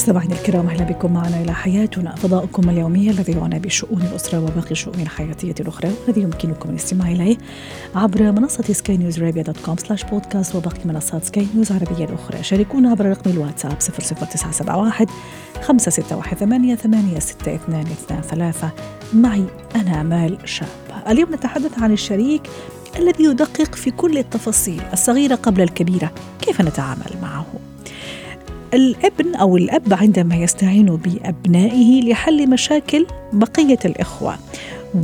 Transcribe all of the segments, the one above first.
مستمعينا الكرام أهلا بكم معنا إلى حياتنا فضاؤكم اليومي الذي يعنى بشؤون الأسرة وباقي الشؤون الحياتيه الأخرى والذي يمكنكم الاستماع إليه عبر منصة سكاي نيوز ارابيا dot com slash podcast وباقي منصات سكاي نيوز العربيه الأخرى. شاركونا عبر رقم الواتساب 00971 561 8 8 6 2 2 3 معي أنا آمال شاب. اليوم نتحدث عن الشريك الذي يدقق في كل التفاصيل الصغيرة قبل الكبيرة. كيف نتعامل معه؟ الابن أو الأب عندما يستعين بأبنائه لحل مشاكل بقية الإخوة.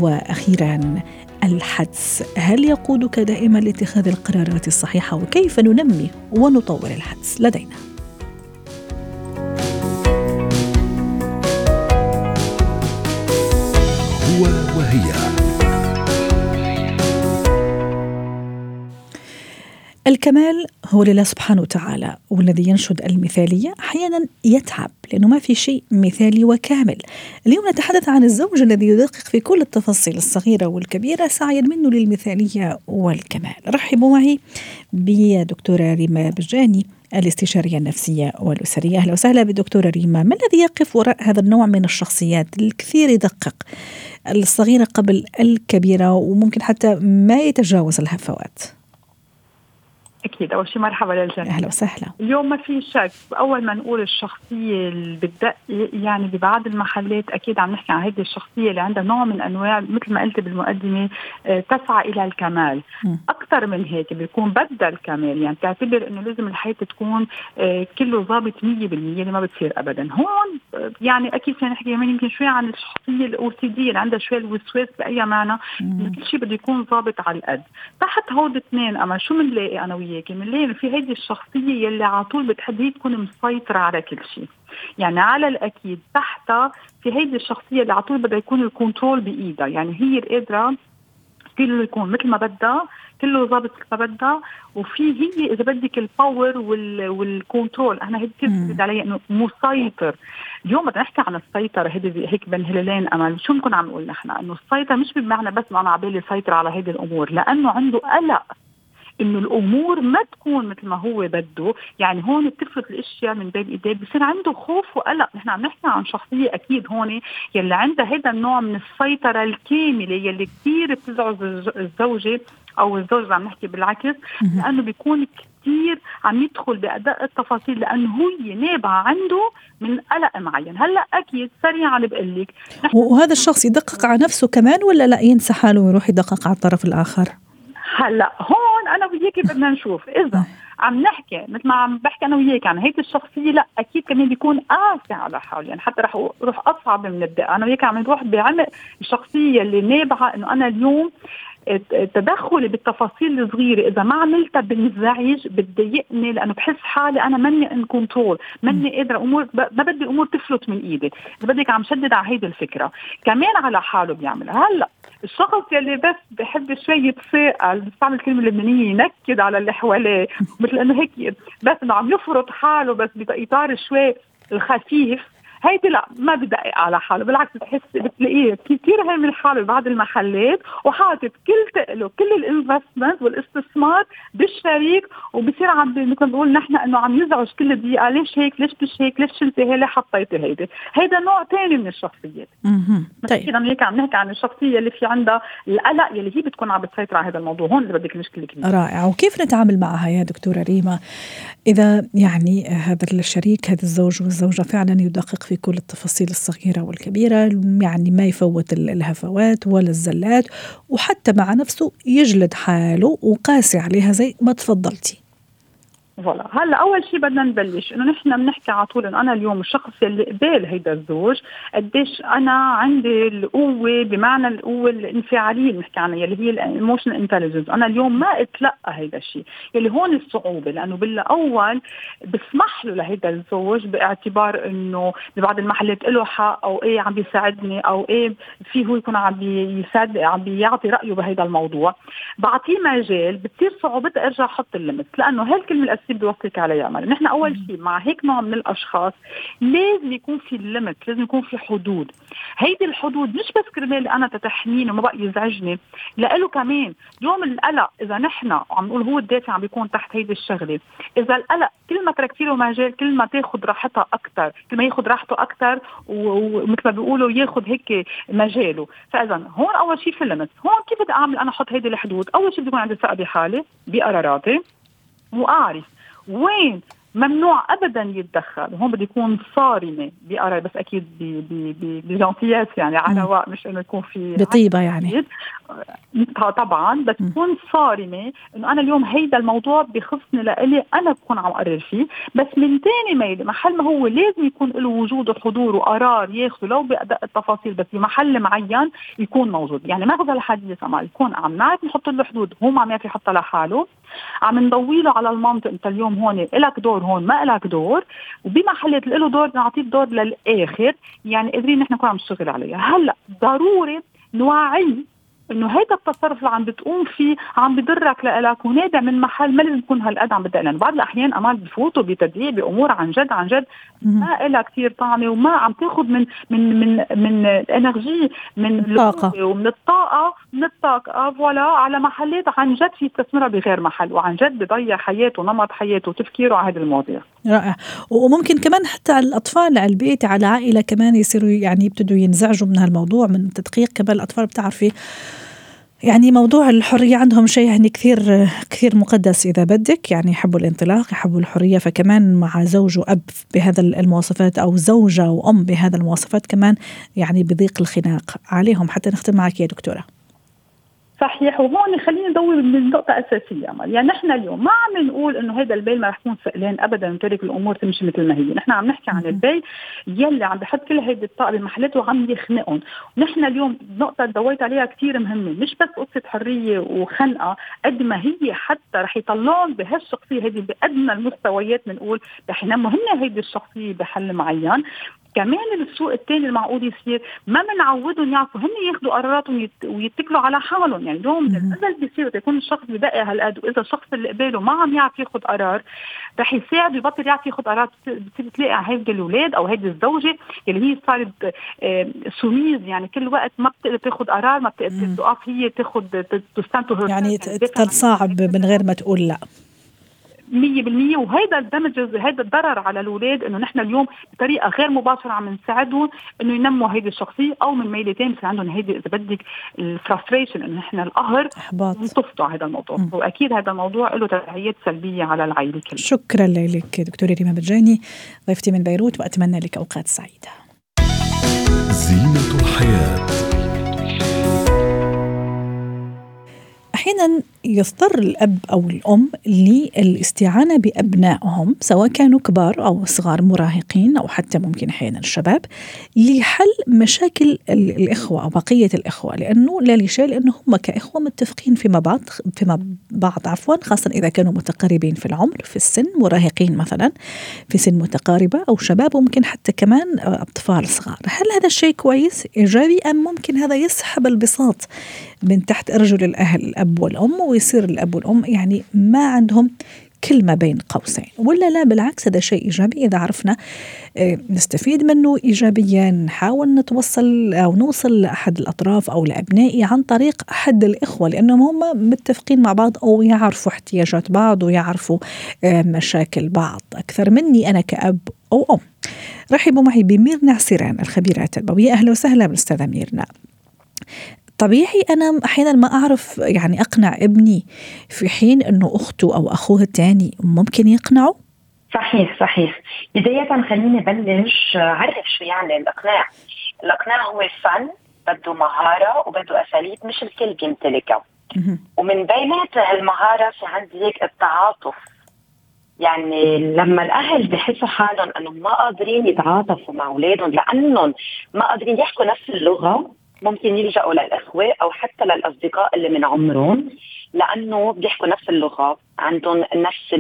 وأخيرا الحدس. هل يقودك دائما لاتخاذ القرارات الصحيحة؟ وكيف ننمي ونطور الحدس؟ لدينا. هو وهي. الكمال هو لله سبحانه وتعالى والذي ينشد المثالية أحيانا يتعب لأنه ما في شيء مثالي وكامل. اليوم نتحدث عن الزوج الذي يدقق في كل التفاصيل الصغيرة والكبيرة سعيا منه للمثالية والكمال. رحبوا معي بدكتورة ريما بجاني الاستشارية النفسية والأسرية. أهلا وسهلا بدكتورة ريما ما الذي يقف وراء هذا النوع من الشخصيات الكثير يدقق الصغيرة قبل الكبيرة وممكن حتى ما يتجاوز الهفوات؟ أكيد. أول شيء مرحبا للجميع. أهلا وسهلا. اليوم ما في شك. أول ما نقول الشخصية اللي بتدق يعني ببعض المحلات أكيد عم نحكي عن هذه الشخصية اللي عندها نوع من أنواع مثل ما قلت بالمقدمة آه، تسعى إلى الكمال. أكثر من هيك بيكون بدها الكمال. يعني تعتبر إنه لازم الحياة تكون آه، كله ضابط 100% اللي ما بتصير ابدا. هون يعني أكيد فينا نحكي كمان يمكن شوي عن الشخصية ال OCD اللي عندها شوي الوسواس بأي معنى كل شيء بده يكون ضابط على القد. تحت هود الاثنين أما شو بنلاقي أنا وياك وياكي بنلاقي في هيدي الشخصية يلي على طول بتحب هي تكون مسيطرة على كل شيء. يعني على الأكيد تحتها في هيدي الشخصية اللي على طول بدها يكون ال control بإيدها. يعني هي القادره كله يكون مثل ما بدها كله ما بدها وفي هي إذا بدك ال power وال control أنا هيك كثير علي إنه مسيطر اليوم بدنا نحكي عن السيطرة هيدي هيك بين هلالين أمل. شو بنكون عم نقول نحن؟ إنه السيطرة مش بمعنى بس أنا على بالي سيطر على هيدي الأمور لأنه عنده قلق إنه الأمور ما تكون مثل ما هو بده. يعني هون بتفرط الأشياء من بين إيديه بصير عنده خوف وقلق. نحن عم نحكي عن شخصية أكيد هون يلي عندها هذا النوع من السيطرة الكاملة يلي كثير بتزعج الزوجة. أو الزوج عم نحكي بالعكس لأنه بيكون كثير عم يدخل بادق التفاصيل لأنه هي نابعه عنده من قلق معين. هلأ أكيد سريعا بقول لك. وهذا الشخص يدقق على نفسه كمان ولا لا؟ ينسى حاله ويروح يدقق على الطرف الآخر؟ هلأ هون أنا وياكي بدنا نشوف. إذا عم نحكي مثل ما عم بحكي أنا وياك عن هيدي الشخصية لأ أكيد كمان بيكون قاسي على حاله. يعني حتى رح أروح أصعب من الدقة. أنا وياك عم نروح بعمق الشخصية اللي نابعة إنه أنا اليوم تدخلي بالتفاصيل الصغيرة. إذا ما عملتها بنزعج بتضايقني لأنه بحس حالي أنا ماني ان كنترول ماني قادرة. أمور ما بدي الأمور تفلت من إيدي. إذا بدك عم شدد على هيدي الفكرة كمان على حاله بيعملها. هلأ الشخص يلي بس بحب شوي يتساءل بستعمل الكلمة اللبنانية ينكد على اللي حواليه. مثل إنه هيك بس إنه عم يفرط حاله بس بإطار شوي الخفيف. هيدي لا ما بدقق على حالة بالعكس بحس بتلاقيه كثير من حاله ببعض المحلات وحاطط كل تقله كل الانفستمنت والاستثمار بالشريك وبصير عم مثل ما بنقول نحن إنه عم يزعج كل دقيقة ليش هيك؟ ليش مش هيك؟ ليش شلتي هي؟ ليه حطيتي هيدي؟ هيدا نوع ثاني من الشخصيات. طيب. هيك عم نحكي عن الشخصية اللي في عندها القلق يلي هي بتكون عم بتسيطر على هذا الموضوع هون اللي بدك المشكلة كبيرة. رائع. وكيف نتعامل معها يا دكتورة ريما؟ إذا يعني هذا الشريك هذا الزوج والزوجة فعلا يدقق في كل التفاصيل الصغيرة والكبيرة يعني ما يفوت الهفوات ولا الزلات وحتى مع نفسه يجلد حاله وقاسي عليها زي ما تفضلتي. voilà. هلا أول شيء بدنا نبلش إنه نحن بنحكي على طول إنه أنا اليوم الشخص اللي قبال هيدا الزوج قديش أنا عندي القوة بمعنى القوة الانفعالية اللي بنحكي عنها اللي هي ال emotion intelligence أنا اليوم ما أتلقى هيدا الشيء يلي هون الصعوبة لأنه بالأول بسمح له لهيدا الزوج باعتبار إنه ببعض المحلات له حق أو إيه عم بيساعدني أو إيه في هو يكون عم بيساعد عم بيعطي رأيه بهيدا الموضوع. بعطيه مجال بتصير صعوبتها أرجع أحط الليمت لأنه هي الكلمة الاساسيه بدي اوصلك عليها عمل نحن أول شيء مع هيك نوع من الأشخاص لازم يكون في الليمت لازم يكون في حدود. هيدي الحدود مش بس كرمال أنا تتحميني وما بقى يزعجني لإله كمان. يوم القلق إذا نحن عم نقول هو الدافع عم بيكون تحت هيدي الشغلة. إذا القلق كل ما تركتي له مجال كل ما تاخذ راحتها أكثر كل ما ياخذ راحته أكثر ومثل ما بيقولوا ياخذ هيك مجاله. فإذا هون أول شيء في الليمت هون كيف بدي أعمل أنا أحط هيدي الحدود؟ أول شيء بدي يكون عندي ثقة بحالي بقراراتي واعرف win ممنوع ابدا يتدخل. وهون بده يكون صارمة بقرار بس أكيد بجنطيات يعني على رواق مش إنه يكون في بطيبة يعني. طبعا بس تكون صارمة إنه أنا اليوم هيدا الموضوع بخصني لإلي أنا بكون عم أقرر فيه. بس من ثاني ميل محل ما هو لازم يكون له وجود وحضور وقرار ياخذه. لو بادق التفاصيل بس بمحل معين يكون موجود. يعني مغزى الحديث اما يكون عم نعرف نحط له حدود. هو ما عم يعرف يحطها لحاله. عم نضوي له على المنطق أنت اليوم هون لك دور هون ما لك دور وبمحلات له دور نعطيه الدور للآخر يعني قادرين نحن نكون عم نشتغل عليها. هلأ ضروري نوعي إنه هيدا التصرف اللي عم بتقوم فيه عم بضرك لإلك ونادع من محل ما لازم يكون هالقد عم بدق لأن بعض الأحيان أمال بفوتوا بتدقيق بأمور عن جد عن جد ما لها كثير طعمة وما عم تاخذ من من من من ال energy من الطاقة. ومن الطاقة من الطاقة. voilà على محلات عن جد في يستثمرها بغير محل وعن جد بضيع حياته نمط حياته وتفكيره على هذه المواضيع. رائع. وممكن كمان حتى على الأطفال على البيت على العائله كمان يصيروا يعني يبتدوا ينزعجوا من هالموضوع من التدقيق كمان الأطفال بتعرفي يعني موضوع الحرية عندهم شيء يعني كثير كثير مقدس إذا بدك يعني يحبوا الانطلاق يحبوا الحرية. فكمان مع زوج وأب بهذا المواصفات أو زوجة وأم بهذا المواصفات كمان يعني بضيق الخناق عليهم. حتى نختم معك يا دكتورة. صحيح وهون خلينا ندور من نقطة أساسية يعني نحن اليوم ما عم نقول إنه هذا البي ما رح يكون ثقلان أبدا نترك الأمور تمشي مثل ما هي، نحن عم نحكي عن البي يلي عم بحط كل هيدي الطاقة بمحلاته وعم يخنقهم، ونحن اليوم نقطة دويت عليها كثير مهمة، مش بس قصة حرية وخنقة قد ما هي حتى رح يطلعون بهالشخصية هيدي بأدنى المستويات بنقول رح ينموا هن هيدي الشخصية بحل معين. كمان السوق الثاني المعقول يصير ما بنعودهم يعرفوا هن ياخذوا قراراتهم ويتكلوا على حالهم يعني اليوم الازل بيصير يكون الشخص بدقي هالقد وإذا الشخص اللي قباله ما عم يعرف ياخذ قرار رح يساعد يبطل يعرف ياخذ قرار. بتصير تلاقي هيدي الأولاد أو هيدي الزوجة اللي هي صارت سميز يعني كل وقت ما بتقدر تاخذ قرار ما بتقدر توقف هي تاخذ تستنتج يعني تتصاعب من غير ما تقول لا. 100% وهيدا الدمج هيدا الضرر على الأولاد إنه نحن اليوم بطريقة غير مباشرة عم نساعدهم إنه ينموا هيدي الشخصية أو من ميلتين بصير عندهم هيدي إذا بدك ال frustration إنه نحن القهر إحباط. ينتصفوا هذا الموضوع. م. وأكيد هذا الموضوع له تبعيات سلبية على العائلة كلها. شكرا لك دكتورة ريما بجاني ضيفتي من بيروت وأتمنى لك أوقات سعيدة. زينة الحياة. أحيانا يضطر الأب أو الأم للاستعانة بأبنائهم سواء كانوا كبار أو صغار مراهقين أو حتى ممكن أحيانا الشباب لحل مشاكل الإخوة أو بقية الإخوة لأنه لا لشيء لأنه هم كإخوة متفقين فيما بعض فيما بعض عفوا خاصه إذا كانوا متقاربين في العمر في السن مراهقين مثلا في سن متقاربة أو شباب وممكن حتى كمان أطفال صغار. هل هذا الشيء كويس؟ إيجابي أم ممكن هذا يسحب البساط من تحت أرجل الأهل الأب والأم ويصير الأب والأم يعني ما عندهم كلمه بين قوسين. ولا لا بالعكس هذا شيء إيجابي. إذا عرفنا آه، نستفيد منه ايجابيا نحاول نتوصل أو نوصل لأحد الأطراف أو لأبنائي عن طريق أحد الإخوة لأنهم هم متفقين مع بعض أو يعرفوا احتياجات بعض ويعرفوا آه، مشاكل بعض. أكثر مني أنا كأب أو أم. رحبوا معي بميرنا عسيران الخبيرة التربوية. أهلا وسهلا بالاستاذه ميرنا. طبيعي أنا أحيانا ما أعرف يعني أقنع ابني في حين إنه أخته أو أخوه الثاني ممكن يقنعه؟ صحيح صحيح. بداية خليني بلش عرف شو يعني الإقناع. الإقناع هو فن بده مهارة وبده أساليب مش الكل بيمتلكها. ومن بينات هالمهارة في عندي هيك التعاطف. يعني لما الأهل بحسوا حالهم انهم ما قادرين يتعاطفوا مع أولادهم لأنهم ما قادرين يحكوا نفس اللغة ممكن يلجأوا للإخوة أو حتى للأصدقاء اللي من عمرهم لأنه بيحكوا نفس اللغة عندهم نفس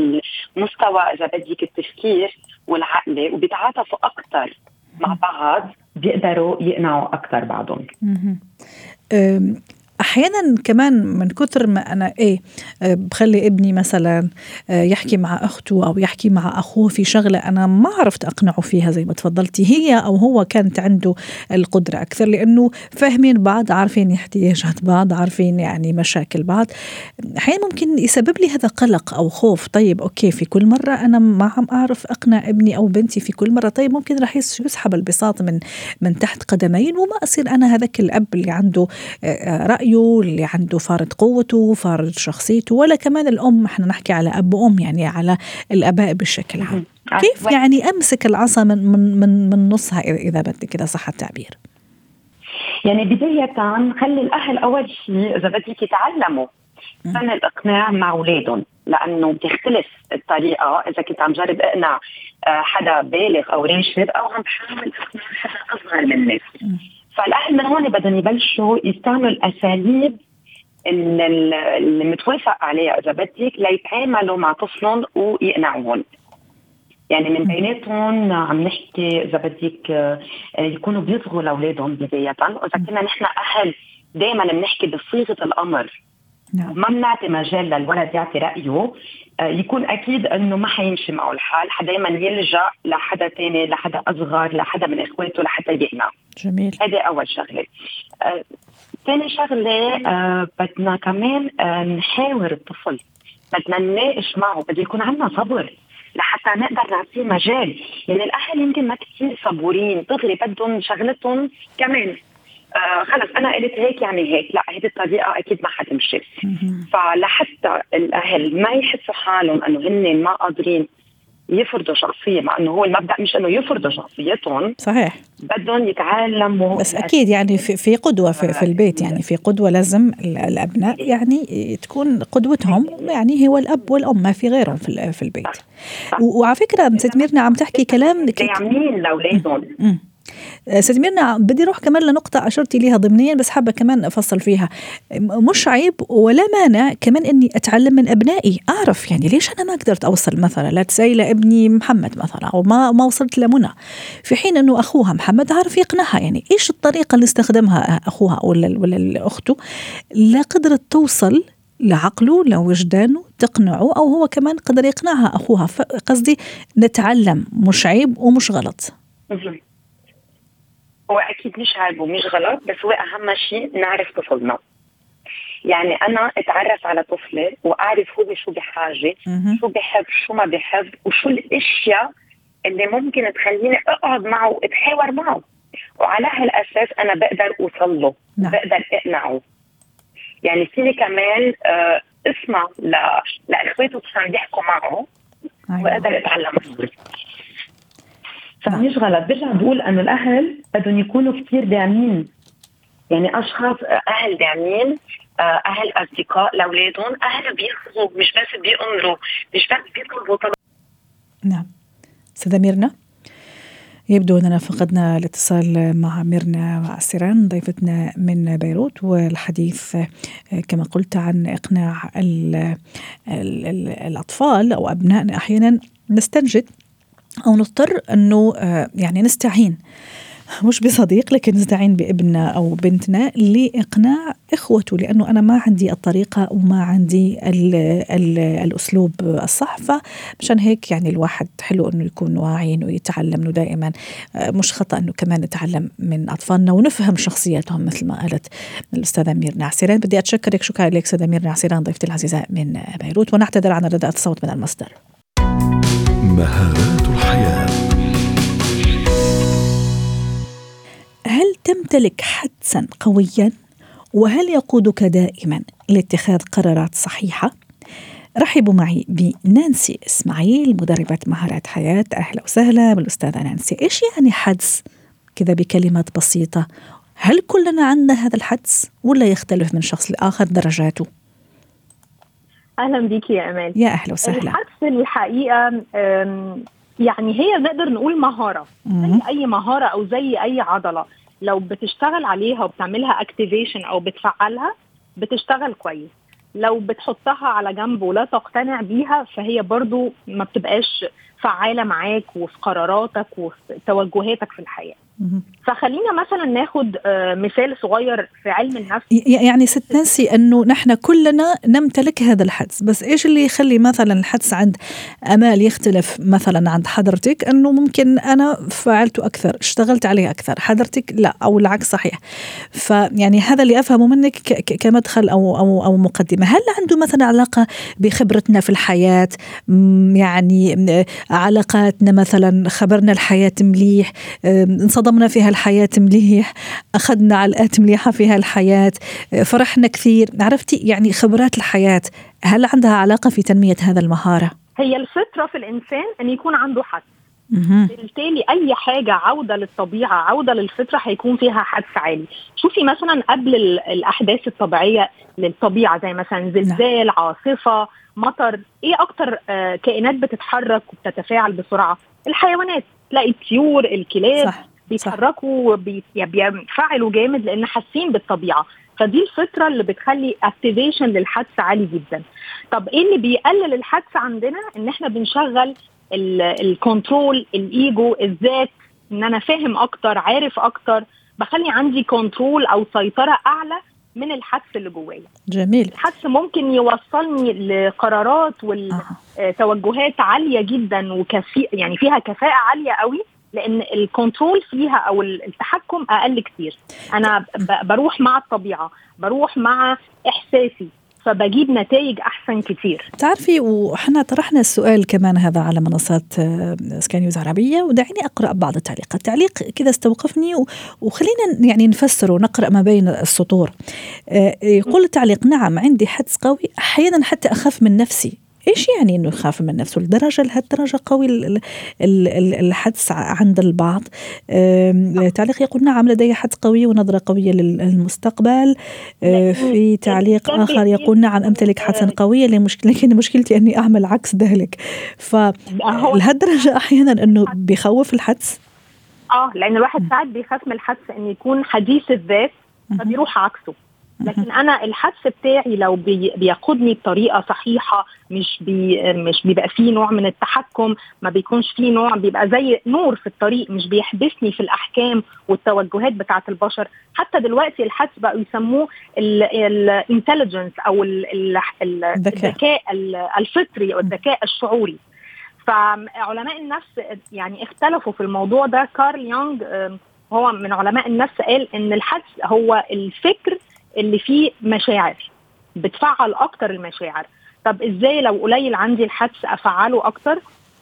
المستوى إذا بدك التفكير والعقلي وبيتعاطفوا أكثر مع بعض بيقدروا يقنعوا أكثر بعضهم. أحيانا كمان من كثر ما أنا إيه آه، بخلي ابني مثلا آه، يحكي مع أخته أو يحكي مع أخوه في شغلة أنا ما عرفت أقنعه فيها زي ما تفضلتي هي أو هو كانت عنده القدرة أكثر لأنه فاهمين بعض عارفين احتياجات بعض عارفين يعني مشاكل بعض. أحيانا ممكن يسبب لي هذا قلق أو خوف. طيب أوكي في كل مرة أنا ما عم أعرف أقنع ابني أو بنتي في كل مرة طيب ممكن راح يسحب البساط من من تحت قدمين وما أصير أنا هذاك الأب اللي عنده آه، رأي رأيه اللي عنده فارض قوته فارض شخصيته ولا كمان الأم إحنا نحكي على أب وأم يعني على الآباء بشكل عام. كيف يعني أمسك العصا من من من, من نصها إذا بدك إذا صح التعبير؟ يعني بداية خلي الأهل أول شيء إذا بدك يتعلموا فن الإقناع مع أولادهم لأنه بتختلف الطريقة. إذا كنت عم جرب أقنع آه، حدا بالغ أو راشد أو عم بحاول أقنع حدا أصغر مني فالأهل من هون بدهم يبلشوا يستعملوا الأساليب اللي متوافق عليها. إذا بدك ليتعاملوا مع طفلهم ويقنعوهم. يعني من بيناتهم عم نحكي إذا بدك آه، يكونوا بيصغوا لأولادهم بدايه وإذا كنا نحن أهل دائما بنحكي بصيغة الأمر. نعم. ما بنعطي مجال للولد يعطي رأيه. آه، يكون أكيد إنه ما حيمشي معه الحال. دائما يلجأ لحدا ثاني لحدا أصغر لحدا من اخواته لحتى يقنع جميل. هذه أول شغلة. آه، ثاني شغلة آه بدنا كمان آه نحاور الطفل. بدنا نناقش معه. بده يكون عندنا صبر لحتى نقدر نعطيه مجال. يعني الأهل يمكن ما كثير صبورين. دغري بدهم شغلتهم كمان. آه خلص أنا قلت هيك يعني هيك لا هذه الطريقة أكيد ما حتمشي فلحتى الأهل ما يحسوا حالهم إنه هن ما قادرين يفرضوا شخصية مع إنه هو المبدأ مش إنه يفرضوا شخصيتهم صحيح. بدهم يتعلموا بس أكيد يعني في, في قدوة في, في البيت يعني في قدوة لازم الأبناء يعني تكون قدوتهم يعني هو الأب والأم ما في غيرهم في, في البيت. وعلى فكرة ست ميرنا عم تحكي كلام داعمين لأولادهم. آه، ست ميرنا بدي أروح كمان لنقطة أشرتي ليها ضمنيا بس حابة كمان أفصل فيها. مش عيب ولا مانع كمان إني أتعلم من أبنائي. أعرف يعني ليش أنا ما قدرت أوصل مثلا لا تسألي لابني محمد مثلا أو ما ما وصلت لمنى. في حين إنه أخوها محمد عارف يقنعها يعني إيش الطريقة اللي استخدمها أخوها ولا ولا أخته؟ لا قدرت توصل لعقله لوجدانه تقنعه أو هو كمان قدر يقنعها أخوها. قصدي نتعلم مش عيب ومش غلط. هو أكيد مش عيب ومش غلط بس هو أهم شيء نعرف طفلنا. يعني أنا أتعرف على طفلي وأعرف هو شو بحاجة شو بحب شو ما بحب وشو الأشياء اللي ممكن تخليني أقعد معه وأتحاور معه. وعلى هالأساس أنا بقدر أوصل له نعم. بقدر أقنعه. يعني فيني كمان آه أسمع لأخواته كيف عم يحكوا معه أيوة. وأقدر اتعلم منه فمش غلط برجع بقول أنه الأهل بدهم يكونوا كثير داعمين. يعني أشخاص أهل داعمين آه، أهل أصدقاء لأولادهم أهل بيخطبوا مش بس بيأمروا مش بس بيطلبوا طلب. نعم. أستاذة ميرنا يبدو أننا فقدنا الاتصال مع ميرنا عسيران ضيفتنا من بيروت والحديث آه، كما قلت عن إقناع ال ال ال الأطفال أو أبنائنا أحيانا نستنجد. أو نضطر أنه آه، يعني نستعين. مش بصديق لكن نستعين بابننا أو بنتنا لإقناع إخوته لأنه أنا ما عندي الطريقة وما عندي ال ال الأسلوب الصح. فمشان هيك يعني الواحد حلو إنه يكون واعي ويتعلم إنه دائما آه، مش خطأ إنه كمان نتعلم من أطفالنا ونفهم شخصياتهم مثل ما قالت الأستاذة ميرنا عسيران بدي أتشكرك شكرا لك أستاذة ميرنا عسيران ضيفتي العزيزة من بيروت ونعتذر عن رداءة الصوت من المصدر. مهارات الحياة. هل تمتلك حدسا قويا؟ وهل يقودك دائما لاتخاذ قرارات صحيحة؟ رحبوا معي بنانسي إسماعيل مدربة مهارات حياة. أهلا وسهلا بالأستاذة نانسي. إيش يعني حدس؟ كذا بكلمات بسيطة. هل كلنا عندنا هذا الحدس ولا يختلف من شخص لآخر درجاته؟ أهلا بيكي يا أمال يا أهلا وسهلا الحدس الحقيقة يعني هي نقدر نقول مهارة. زي أي مهارة أو زي أي عضلة لو بتشتغل عليها وبتعملها اكتيفيشن أو بتفعلها بتشتغل كويس لو بتحطها على جنب ولا تقتنع بيها فهي برضو ما بتبقاش فعالة معاك وفي قراراتك وفي توجهاتك في الحياة مم. فخلينا مثلا ناخد آه، مثال صغير في علم النفس. يعني ست نانسي إنه نحن كلنا نمتلك هذا الحدس. بس إيش اللي يخلي مثلا الحدس عند أمال يختلف مثلا عند حضرتك؟ إنه ممكن أنا فعلته أكثر اشتغلت عليه أكثر حضرتك لا أو العكس صحيح. فيعني هذا اللي أفهمه منك كمدخل أو أو أو مقدمة. هل عنده مثلا علاقة بخبرتنا في الحياة؟ يعني م- علاقاتنا مثلا خبرنا الحياة مليح انصدمنا فيها الحياة مليح أخذنا علقات مليحة فيها الحياة أه، فرحنا كثير. عرفتي يعني خبرات الحياة هل عندها علاقة في تنمية هذا المهارة؟ هي الفطرة في الإنسان أن يكون عنده مهم. بالتالي أي حاجة عودة للطبيعة عودة للفطرة هيكون فيها حدس عالي. شوفي مثلا قبل ال- الأحداث الطبيعية للطبيعة زي مثلا زلزال عاصفة مطر إيه أكتر آه، كائنات بتتحرك وبتتفاعل بسرعة؟ الحيوانات. تلاقي الطيور الكلاب صح. بيتحركوا يعني بينفعلوا جامد لأن حاسين بالطبيعة. فدي الفطرة اللي بتخلي activation للحدس عالي جدا. طب إيه اللي بيقلل الحدس عندنا؟ إن إحنا بنشغل ال- ال control ال ego الذات. إن أنا فاهم أكتر عارف أكتر. بخلي عندي control أو سيطرة أعلى من الحدس اللي جوايا. جميل. الحدس ممكن يوصلني لقرارات أها. والتوجهات عالية جدا وكفي يعني فيها كفاءة عالية قوي. لأن الكنترول فيها أو التحكم أقل كتير. أنا بروح مع الطبيعة بروح مع إحساسي فبجيب نتائج أحسن كتير. تعرفي وحنا طرحنا السؤال كمان هذا على منصات آه، سكاي نيوز عربية ودعيني أقرأ بعض التعليقات. تعليق كذا استوقفني وخلينا يعني نفسر ونقرأ ما بين السطور. آه، يقول التعليق نعم عندي حدس قوي أحيانا حتى أخاف من نفسي. إيش يعني إنه يخاف من نفسه؟ لدرجة لهالدرجة قوي ال- ال- ال- ال- الحدس عند البعض. آم، تعليق يقول نعم لدي حدس قوي ونظرة قوية لل- للمستقبل. آه، في تعليق آخر يقول نعم أمتلك حدسا لمشك- لكن مشكلتي أني أعمل عكس ذلك. هو فلهالدرجه أحيانا إنه بيخوف الحدس؟ آه لأن الواحد ساعات بيخاف من الحدس ان يكون حديث الذات فبيروح عكسه. لكن أنا الحدس بتاعي لو بي بيقودني بطريقة صحيحة مش بي مش بيبقى فيه نوع من التحكم ما بيكونش فيه نوع بيبقى زي نور في الطريق مش بيحبسني في الأحكام والتوجهات بتاعة البشر. حتى دلوقتي الحدس بقوا يسموه ال intelligence أو ال- ال- ال- الذكاء. الذكاء ال- الفطري أو الذكاء الشعوري. فعلماء النفس يعني اختلفوا في الموضوع ده. كارل يونغ هو من علماء النفس قال إن الحدس هو الفكر اللي فيه مشاعر بتفعل أكتر المشاعر. طب إزاي لو قليل عندي الحدس أفعله أكتر؟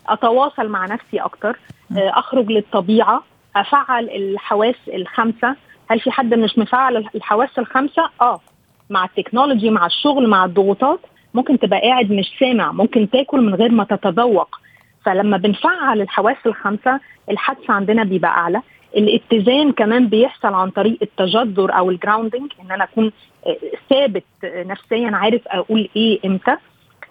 أتواصل مع نفسي أكتر آه، أخرج للطبيعة أفعل الحواس الخمسة. هل في حد مش مفعل الحواس الخمسة؟ آه. مع التكنولوجي مع الشغل مع الضغوطات. ممكن تبقى قاعد مش سامع ممكن تاكل من غير ما تتذوق. فلما بنفعل الحواس الخمسة الحدس عندنا بيبقى أعلى. الاتزان كمان بيحصل عن طريق التجذر أو ال grounding إن أنا أكون آه، ثابت نفسيا عارف أقول إيه إمتى.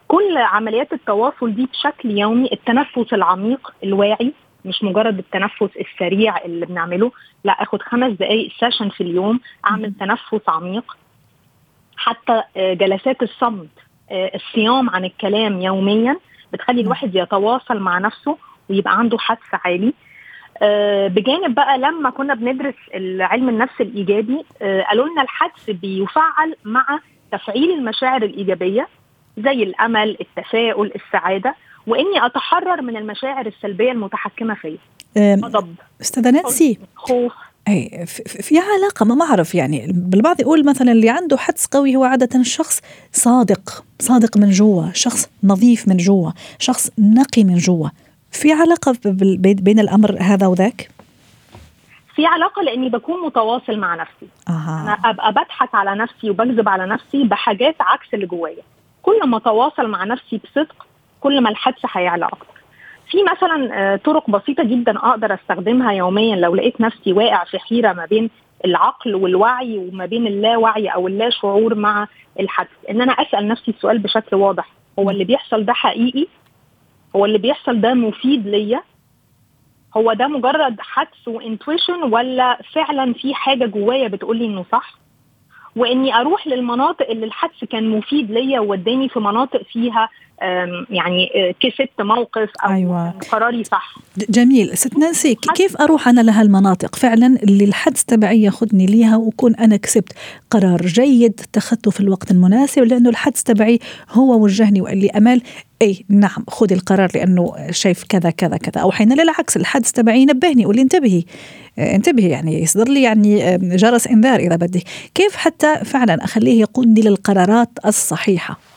كل عمليات التواصل دي بشكل يومي التنفس العميق الواعي مش مجرد التنفس السريع اللي بنعمله لا آخد خمس دقائق session في اليوم أعمل تنفس عميق. حتى آه، جلسات الصمت آه، الصيام عن الكلام يوميا بتخلي الواحد يتواصل مع نفسه ويبقى عنده حدس عالي. بجانب بقى لما كنا بندرس علم النفس الإيجابي آه، قالوا لنا الحدس بيفعل مع تفعيل المشاعر الإيجابية زي الأمل التفاؤل السعادة وإني أتحرر من المشاعر السلبية المتحكمة فيا. غضب أستاذة نانسي. خوف. أي في- علاقة ما بعرف يعني البعض يقول مثلا اللي عنده حدس قوي هو عادة شخص صادق صادق من جوا شخص نظيف من جوا شخص نقي من جوا. في علاقة بين الأمر هذا وذاك؟ في علاقة لأني بكون متواصل مع نفسي. أنا أها أبقى بضحك على نفسي وبكذب على نفسي بحاجات عكس اللي جوايا. كل ما أتواصل مع نفسي بصدق كل ما الحدس هيعلى أكتر. في مثلا آه، طرق بسيطة جدا أقدر أستخدمها يوميا لو لقيت نفسي واقع في حيرة ما بين العقل والوعي وما بين اللاوعي أو اللا شعور مع الحدس إن أنا أسأل نفسي السؤال بشكل واضح هو اللي بيحصل ده حقيقي هو اللي بيحصل ده مفيد ليا؟ هو ده مجرد حدس وإنتويشن ولا فعلا في حاجة جوايا بتقول لي إنه صح؟ وإني أروح للمناطق اللي الحدس كان مفيد ليا ووداني في مناطق فيها يعني آه، كسبت موقف أو أيوة. قراري صح. جميل. ست نانسي كيف أروح أنا لهالمناطق فعلا اللي الحدس تبعي ياخذني ليها وكون أنا كسبت قرار جيد اتخذته في الوقت المناسب لأنه الحدس تبعي هو وجهني وقال لي أمال اي نعم خذي القرار لأنه شايف كذا كذا كذا. أو حين للعكس الحدس تبعي ينبهني يقول لي انتبهي آه، انتبهي يعني يصدر لي يعني جرس إنذار إذا بدك كيف حتى فعلا أخليه يقودني للقرارات الصحيحة؟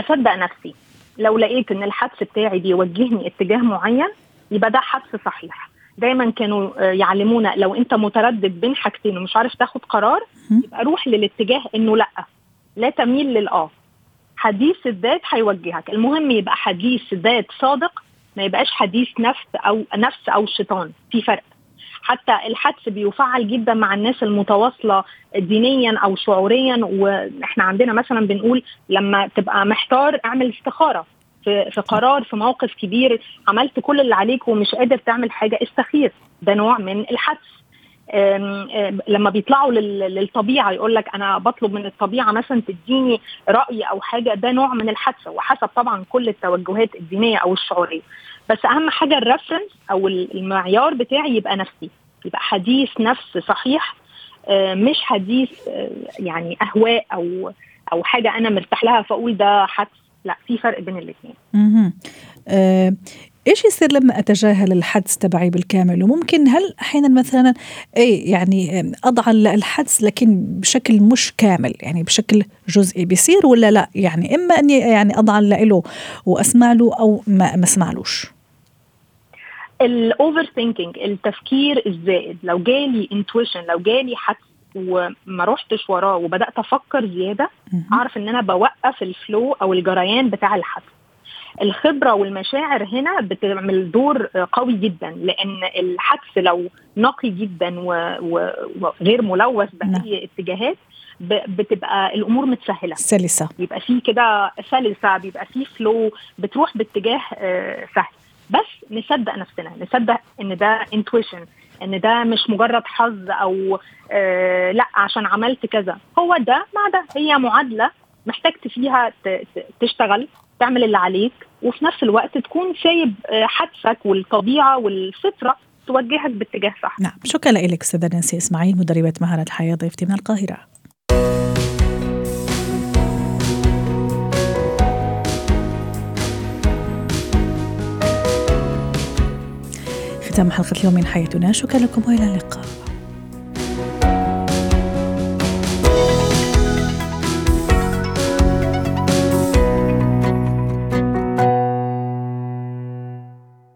أصدق نفسي. لو لقيت إن الحدس بتاعي بيوجهني اتجاه معين يبقى ده حدس صحيح. دايما كانوا آه، يعلمونا لو أنت متردد بين حاجتين ومش عارف تاخد قرار يبقى روح للاتجاه إنه لأ لا تميل للآه. حديث الذات هيوجهك. المهم يبقى حديث ذات صادق ما يبقاش حديث نفس أو نفس أو شيطان. في فرق. حتى الحدس بيفعل جدا مع الناس المتواصلة دينيا أو شعوريا. وإحنا عندنا مثلا بنقول لما تبقى محتار اعمل استخارة في في قرار في موقف كبير عملت كل اللي عليك ومش قادر تعمل حاجة استخير. ده نوع من الحدس. لما بيطلعوا للطبيعة يقول لك أنا بطلب من الطبيعة مثلا تديني رأي أو حاجة ده نوع من الحدس. وحسب طبعا كل التوجهات الدينية أو الشعورية. بس أهم حاجة الرفرنس أو المعيار بتاعي يبقى نفسي يبقى حديث نفس صحيح آه، مش حديث آه، يعني أهواء أو أو حاجة أنا مرتاح لها فأقول ده حدس لا في فرق بين الاثنين آه إيش يصير لما أتجاهل الحدس تبعي بالكامل؟ وممكن هل أحيانا مثلا اي يعني أضع الحدس لكن بشكل مش كامل يعني بشكل جزئي بيصير ولا لا؟ يعني إما أني يعني أضع له وأسمع له أو ما اسمعلوش ال over thinking التفكير الزائد. لو جالي intuition لو جالي حدس وما رحتش وراه وبدأت أفكر زيادة أعرف إن أنا بوقف ال flow أو الجريان بتاع الحدس الخبرة والمشاعر هنا بتعمل دور قوي جدا لأن الحدس لو نقي جدا وغير ملوث بأي نعم. اتجاهات بتبقى الأمور متسهلة. سلسة. يبقى في كده سلسة بيبقى في flow بتروح باتجاه آه، سهل. بس نصدق نفسنا نصدق إن ده انتويشن إن ده مش مجرد حظ أو آه لأ عشان عملت كذا. هو ده مع ده هي معادلة محتاج فيها تشتغل تعمل اللي عليك وفي نفس الوقت تكون سايب آه، حدسك والطبيعة والفطرة توجهك باتجاه صح. نعم شكرا لك أستاذة نانسي إسماعيل مدربة مهارة الحياة ضيفتي من القاهرة. ختام حلقة اليوم من حياتنا. شكرا لكم وإلى اللقاء.